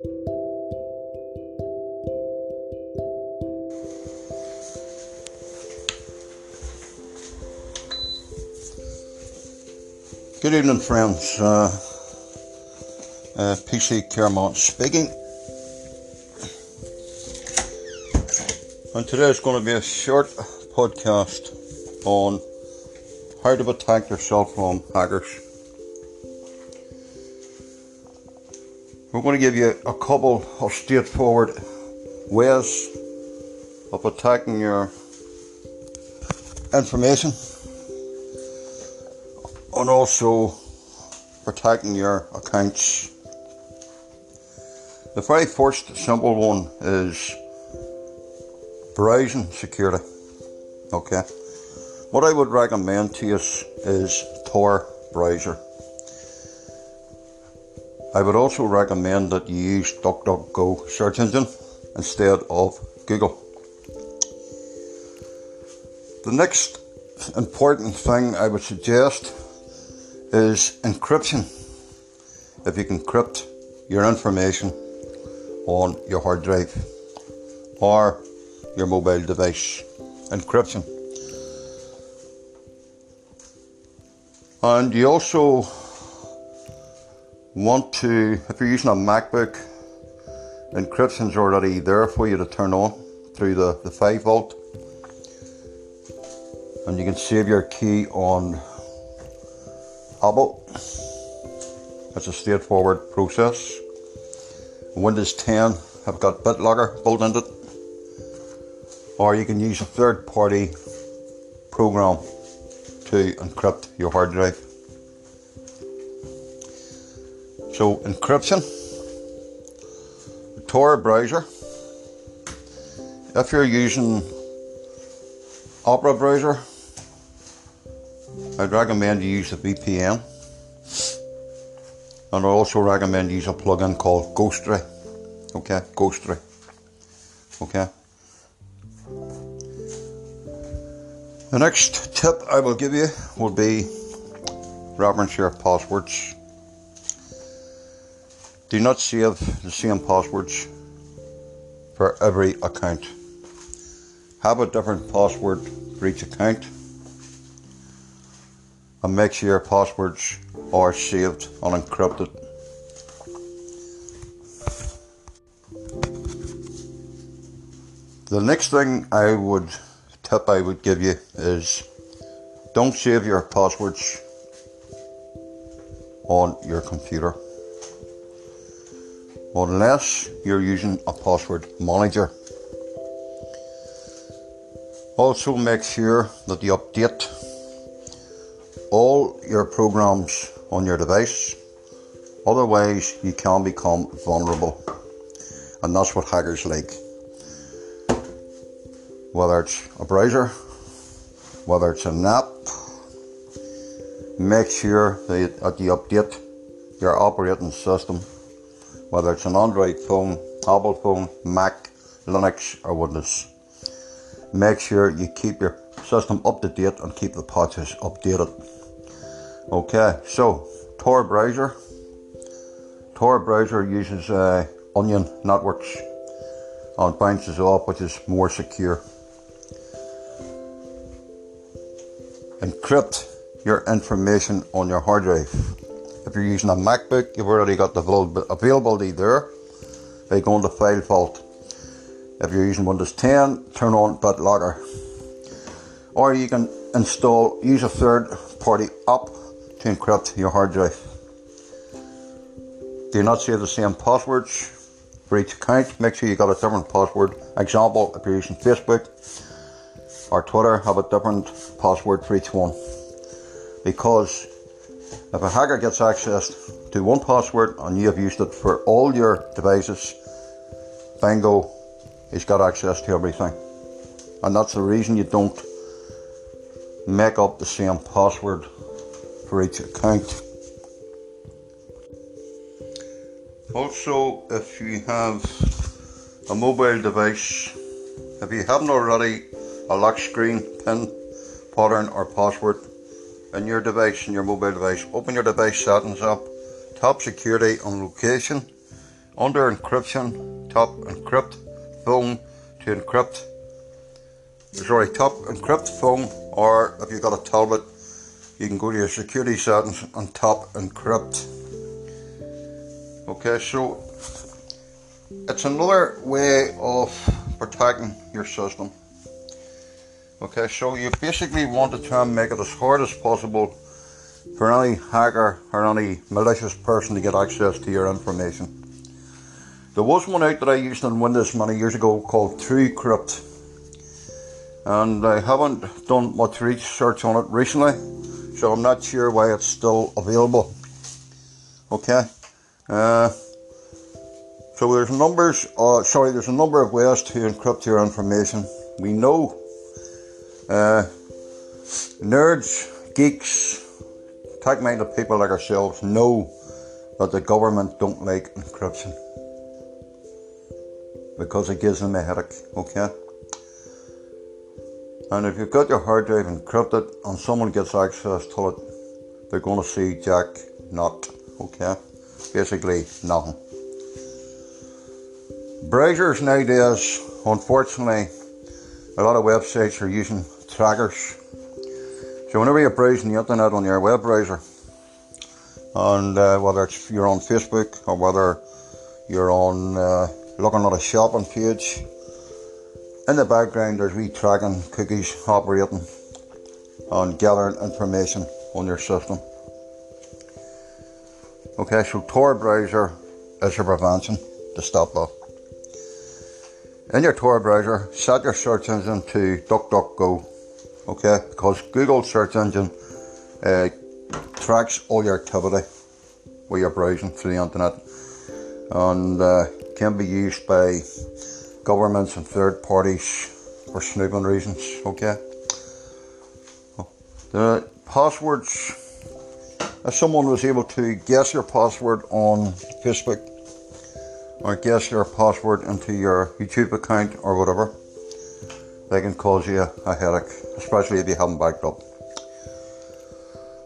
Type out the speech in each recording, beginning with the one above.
Good evening, friends. Uh, uh, PC Claremont speaking. And today is going to be a short podcast on how to protect yourself from hackers. We're going to give you a couple of straightforward ways of protecting your information and also protecting your accounts. The very first simple one is browsing security. Okay. What I would recommend to you is Tor browser. I would also recommend that you use DuckDuckGo search engine instead of Google. The next important thing I would suggest is encryption. If you can encrypt your information on your hard drive or your mobile device, encryption. And you also want to, if you're using a MacBook, encryption's already there for you to turn on through the, the File Vault. And you can save your key on Apple. It's a straightforward process. Windows 10 have got BitLocker built into it. Or you can use a third party program to encrypt your hard drive. So, encryption, Tor browser. If you're using Opera browser, I'd recommend you use a VPN. And I also recommend you use a plugin called Ghostery. Okay, Ghostery. Okay. The next tip I will give you will be reference your passwords. Do not save the same passwords for every account. Have a different password for each account and make sure your passwords are saved and encrypted. The next thing I would tip I would give you is don't save your passwords on your computer unless you're using a password manager. Also make sure that you update all your programs on your device. Otherwise, you can become vulnerable. And that's what hackers like. Whether it's a browser, whether it's an app, make sure that you update your operating system, whether it's an Android phone, Apple phone, Mac, Linux, or Windows. Make sure you keep your system up to date and keep the patches updated. Okay, so Tor browser. Tor browser uses uh, Onion networks and bounces off, which is more secure. Encrypt your information on your hard drive. If you're using a MacBook, you've already got the availability there by going to File Vault. If you're using Windows 10, turn on BitLocker. Or you can install, use a third party app to encrypt your hard drive. Do not save the same passwords for each account. Make sure you got a different password. Example, if you're using Facebook or Twitter, have a different password for each one. Because if a hacker gets access to one password and you have used it for all your devices, bingo, he's got access to everything. And that's the reason you don't make up the same password for each account. Also, if you have a mobile device, if you haven't already a lock screen, PIN, pattern, or password in your device, in your mobile device, open your device settings up, tap security on location, under encryption, top encrypt phone to encrypt. Sorry, top encrypt phone, or if you've got a tablet, you can go to your security settings and top encrypt. Okay, so it's another way of protecting your system. Okay, so you basically want to try and make it as hard as possible for any hacker or any malicious person to get access to your information. There was one out that I used on Windows many years ago called TrueCrypt, and I haven't done much research on it recently, so I'm not sure why it's still available. Okay, uh, so there's numbers. Uh, sorry, there's a number of ways to encrypt your information. We know uh, nerds, geeks, tech-minded people like ourselves know that the government don't like encryption because it gives them a headache. Okay. And if you've got your hard drive encrypted and someone gets access to it, they're going to see Jack not. Okay. Basically, nothing. Browsers nowadays, unfortunately, a lot of websites are using trackers. So whenever you're browsing the internet on your web browser, and uh, whether it's you're on Facebook or whether you're on uh, looking at a shopping page, in the background there's wee tracking cookies operating and gathering information on your system. Okay, so Tor browser is your prevention to stop that. In your Tor browser, set your search engine to DuckDuckGo okay? Because Google search engine uh, tracks all your activity while you're browsing through the internet and uh, can be used by governments and third parties for snooping reasons, okay? The passwords, if someone was able to guess your password on Facebook or guess your password into your YouTube account or whatever, they can cause you a headache, especially if you haven't backed up.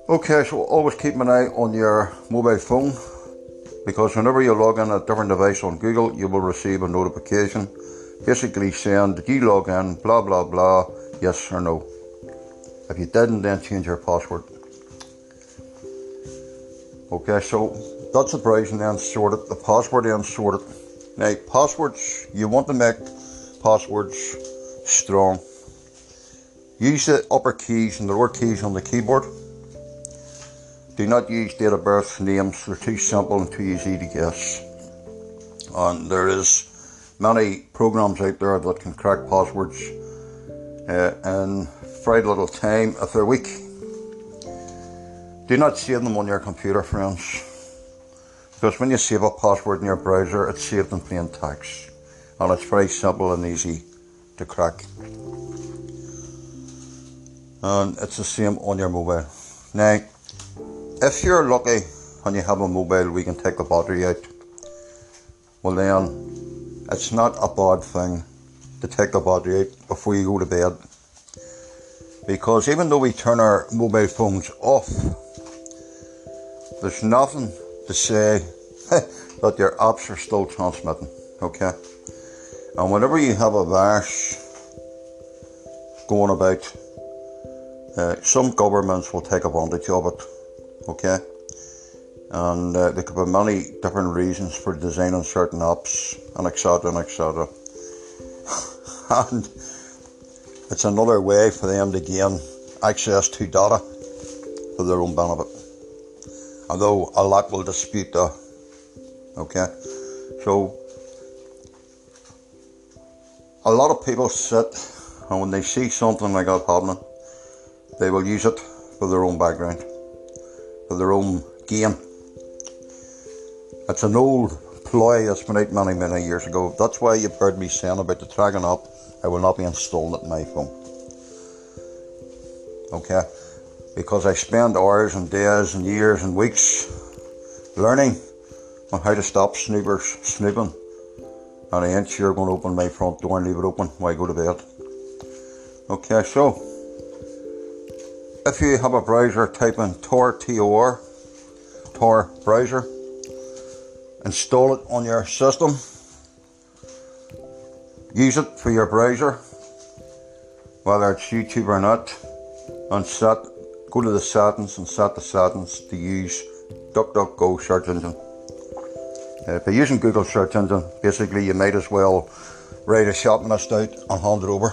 Okay, so always keep an eye on your mobile phone because whenever you log in a different device on Google, you will receive a notification basically saying, Did you log in? Blah blah blah, yes or no. If you didn't, then change your password. Okay, so that's the browsing then sorted, the password then sorted. Now, passwords, you want to make passwords strong. Use the upper keys and the lower keys on the keyboard. Do not use date of birth names, they're too simple and too easy to guess. And there is many programs out there that can crack passwords uh, in very little time if they're weak. Do not save them on your computer, friends. Because when you save a password in your browser, it's saved in plain text. And it's very simple and easy crack. And it's the same on your mobile. Now, if you're lucky and you have a mobile, we can take the battery out. Well, then it's not a bad thing to take the battery out before you go to bed. Because even though we turn our mobile phones off, there's nothing to say that your apps are still transmitting. Okay? And whenever you have a virus going about, uh, some governments will take advantage of it, okay? And uh, there could be many different reasons for designing certain apps and etc. and etc. and it's another way for them to gain access to data for their own benefit. Although a lot will dispute that, okay? So a lot of people sit and when they see something like that happening, they will use it for their own background, for their own gain. It's an old ploy that's been out many, many years ago. That's why you've heard me saying about the Dragon app. I will not be installing it in my phone. Okay? Because I spend hours and days and years and weeks learning on how to stop snoopers snooping and I ain't sure going to open my front door and leave it open while I go to bed. Okay, so if you have a browser, type in Tor T O R, Tor browser, install it on your system, use it for your browser, whether it's YouTube or not, and set, go to the settings and set the settings to use DuckDuckGo search engine. Uh, if you're using Google search engine, basically you might as well write a shopping list out and hand it over.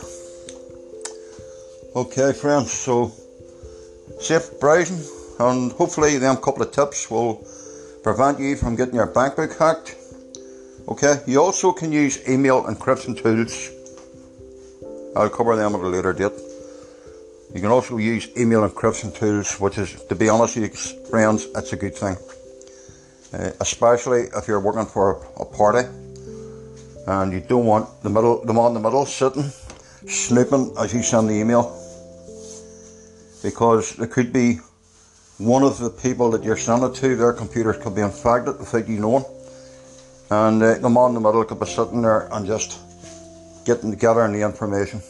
Okay, friends, so safe browsing, and hopefully, them couple of tips will prevent you from getting your bank book hacked. Okay, you also can use email encryption tools. I'll cover them at a later date. You can also use email encryption tools, which is, to be honest with you, friends, it's a good thing. Uh, especially if you're working for a party and you don't want the middle, the man in the middle sitting, snooping as you send the email. Because there could be one of the people that you're sending to, their computers could be infected without you knowing. And uh, the man in the middle could be sitting there and just getting together the information.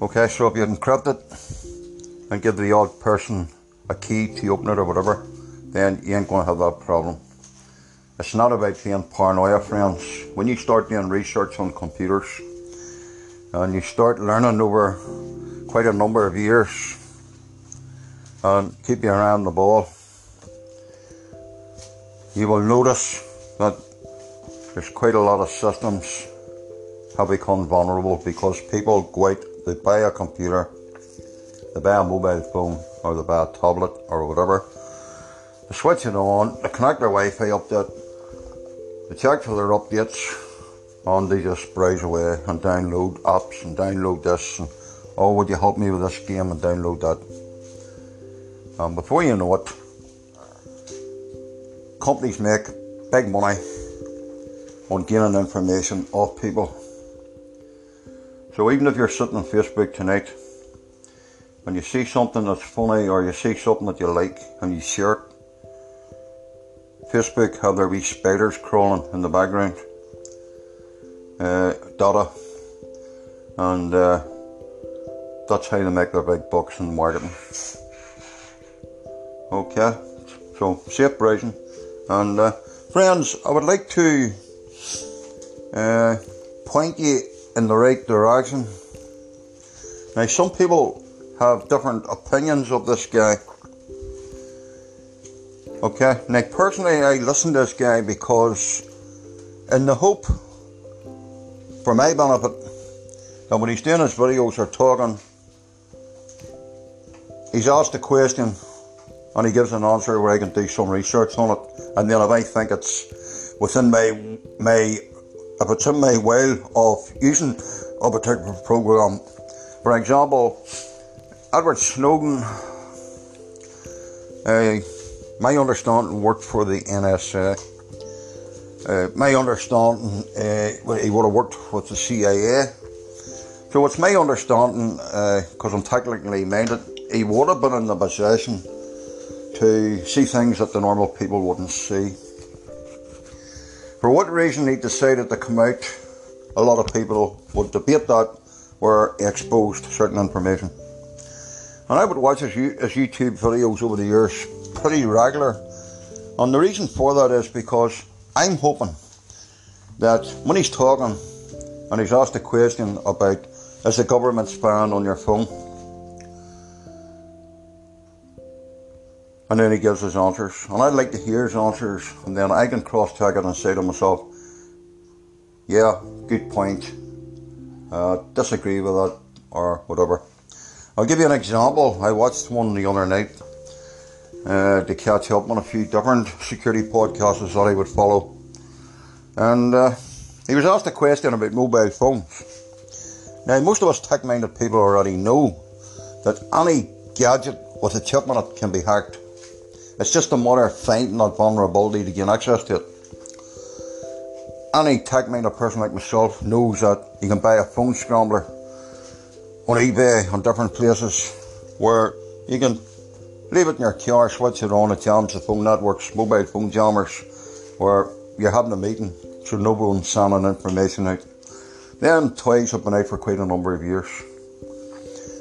Okay, so if you encrypt it and give the odd person a key to open it or whatever, then you ain't going to have that problem. It's not about being paranoia, friends. When you start doing research on computers and you start learning over quite a number of years, and keep your eye on the ball. You will notice that there's quite a lot of systems have become vulnerable because people go out, they buy a computer, they buy a mobile phone, or they buy a tablet, or whatever. They switch it on, they connect their Wi Fi update, they check for their updates, and they just browse away and download apps and download this and oh, would you help me with this game and download that? And before you know it, companies make big money on gaining information off people. So even if you're sitting on Facebook tonight and you see something that's funny or you see something that you like and you share it, Facebook have their wee spiders crawling in the background, uh, data, and uh, that's how they make their big bucks in marketing. Okay, so safe browsing. And uh, friends, I would like to uh, point you in the right direction. Now, some people have different opinions of this guy. Okay, now personally, I listen to this guy because, in the hope, for my benefit, that when he's doing his videos or talking, he's asked a question and he gives an answer where I can do some research on it. And then if I think it's within my my if it's in my way of using a particular program, for example, Edward Snowden, uh, my understanding worked for the NSA. Uh, my understanding, uh, he would have worked with the CIA. So it's my understanding, because uh, I'm technically minded, he would have been in the position to see things that the normal people wouldn't see. For what reason he decided to come out, a lot of people would debate that were exposed certain information. And I would watch his, YouTube videos over the years pretty regular. And the reason for that is because I'm hoping that when he's talking and he's asked a question about is the government spying on your phone, And then he gives his answers. And I'd like to hear his answers. And then I can cross check it and say to myself, yeah, good point. Uh, disagree with that or whatever. I'll give you an example. I watched one the other night uh, to catch up on a few different security podcasts that I would follow. And uh, he was asked a question about mobile phones. Now, most of us tech minded people already know that any gadget with a chip on it can be hacked. It's just a matter of finding that vulnerability to gain access to it. Any tech-minded person like myself knows that you can buy a phone scrambler on eBay on different places where you can leave it in your car, switch it on, it jams the phone networks, mobile phone jammers, where you're having a meeting, so no one's sending information out. Them toys have been out for quite a number of years.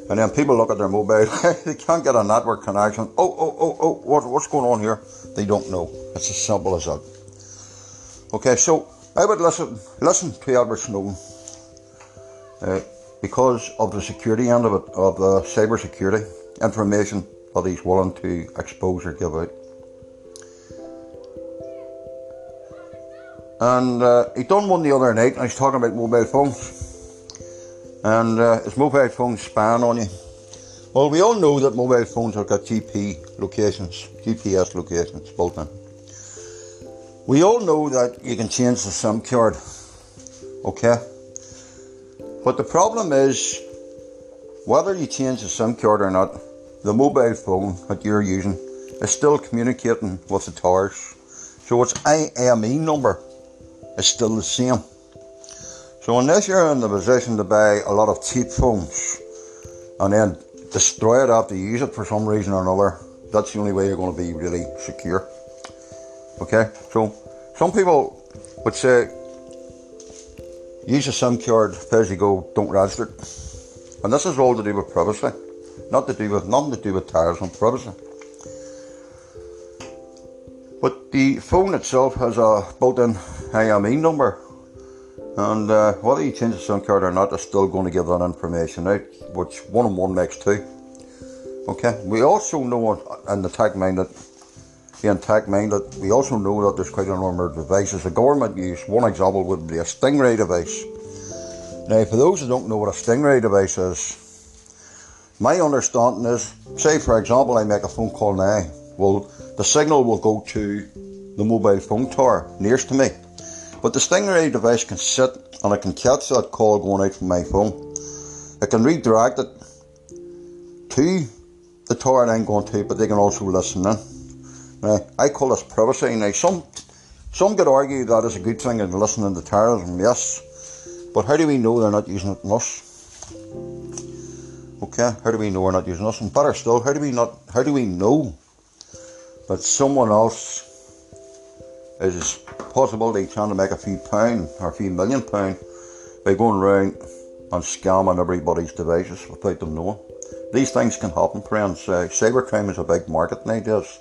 And then people look at their mobile, they can't get a network connection. Oh, oh, oh, oh, what, what's going on here? They don't know. It's as simple as that. Okay, so I would listen, listen to Edward Snowden uh, because of the security end of it, of the cyber security information that he's willing to expose or give out. And uh, he done one the other night, and he's talking about mobile phones. And uh, mobile phones spying on you. Well, we all know that mobile phones have got GP locations, GPS locations built in. We all know that you can change the SIM card, okay? But the problem is, whether you change the SIM card or not, the mobile phone that you're using is still communicating with the towers. So its IME number is still the same. So unless you're in the position to buy a lot of cheap phones and then destroy it after you use it for some reason or another, that's the only way you're going to be really secure. Okay, so some people would say use a SIM card as you go, don't register it. And this is all to do with privacy. Not to do with nothing to do with tires and privacy. But the phone itself has a built-in IME number, and uh, whether you change the SIM card or not, it's still going to give that information out, which one and one makes two. Okay. We also know in the tech minded, being tech minded, we also know that there's quite a number of devices the government use. One example would be a Stingray device. Now, for those who don't know what a Stingray device is, my understanding is, say for example, I make a phone call now. Well, the signal will go to the mobile phone tower nearest to me. But the Stingray device can sit and it can catch that call going out from my phone. It can redirect it to the tower I'm going to, but they can also listen in. Now, I call this privacy. Now, some some could argue that is a good thing in listening to terrorism, yes. But how do we know they're not using it in us? Okay, how do we know we're not using us? And better still, how do we not? How do we know that someone else is possibility trying to make a few pound or a few million pound by going around and scamming everybody's devices without them knowing? These things can happen, friends. Uh, cybercrime is a big market nowadays,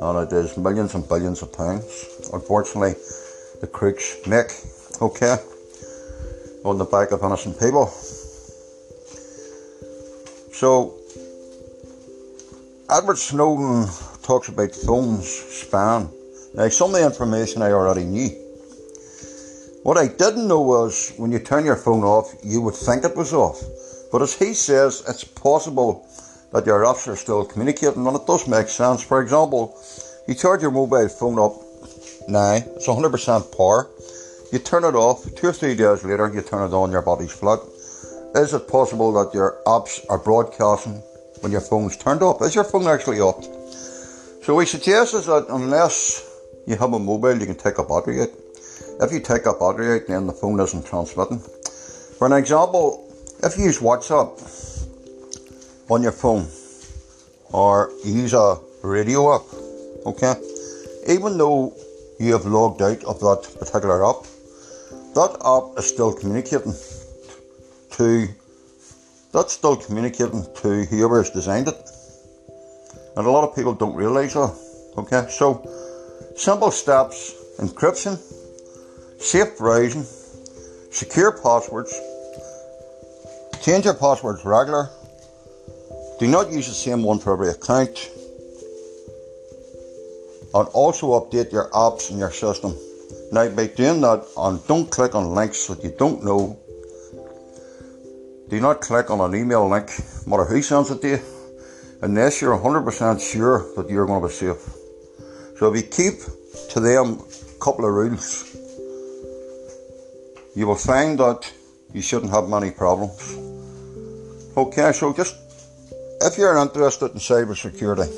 and it is millions and billions of pounds. Unfortunately, the crooks make okay on the back of innocent people. So, Edward Snowden talks about phones span. Now, some of the information I already knew. What I didn't know was when you turn your phone off, you would think it was off. But as he says, it's possible that your apps are still communicating, and it does make sense. For example, you charge your mobile phone up now, it's 100% power. You turn it off, two or three days later, you turn it on, your body's flat. Is it possible that your apps are broadcasting when your phone's turned off? Is your phone actually off? So we suggest is that unless you have a mobile, you can take a battery out. If you take a battery out, then the phone isn't transmitting. For an example, if you use WhatsApp on your phone or use a radio app, okay, even though you have logged out of that particular app, that app is still communicating to that's still communicating to whoever has designed it. And a lot of people don't realise that. Okay, so simple steps encryption, safe browsing, secure passwords, change your passwords regular, do not use the same one for every account, and also update your apps in your system. Now, by doing that, and don't click on links that you don't know do not click on an email link, no matter who sends it to you, unless you're 100% sure that you're going to be safe. So if you keep to them a couple of rules, you will find that you shouldn't have many problems. Okay, so just if you're interested in cyber security,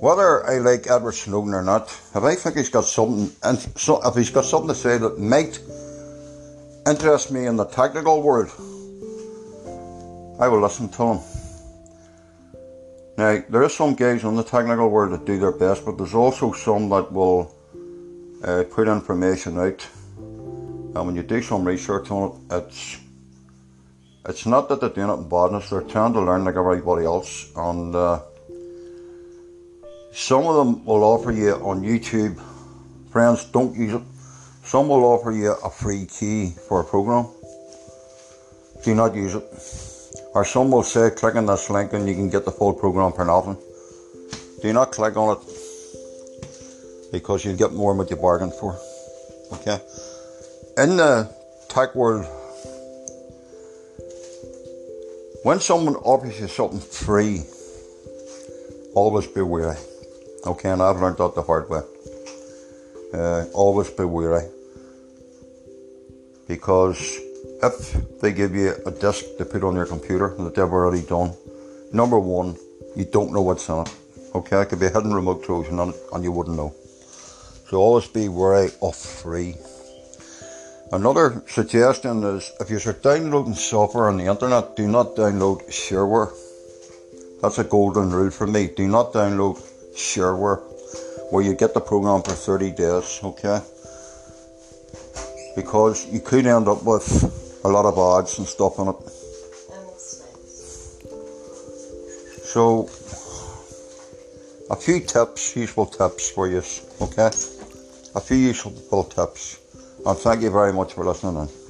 whether I like Edward Snowden or not, if I think he's got something, and so if he's got something to say that might interest me in the technical world, I will listen to him. Now, there is some guys in the technical world that do their best, but there's also some that will uh, put information out. And when you do some research on it, it's it's not that they're doing it in badness, they're trying to learn like everybody else. And uh, Some of them will offer you on YouTube. Friends, don't use it. Some will offer you a free key for a program. Do not use it. Or some will say click on this link and you can get the full program for nothing. Do not click on it because you'll get more than what you bargained for. Okay? In the tech world, when someone offers you something free, always be wary. Okay, and I've learned that the hard way. Uh, always be wary. Because if they give you a disk to put on your computer that they've already done, number one, you don't know what's in it. Okay, it could be a hidden remote Trojan on and you wouldn't know. So always be wary of free. Another suggestion is if you're downloading software on the internet, do not download shareware. That's a golden rule for me. Do not download shareware where you get the program for 30 days, okay? Because you could end up with a lot of ads and stuff on it. So, a few tips, useful tips for you, okay? A few useful tips. And thank you very much for listening in.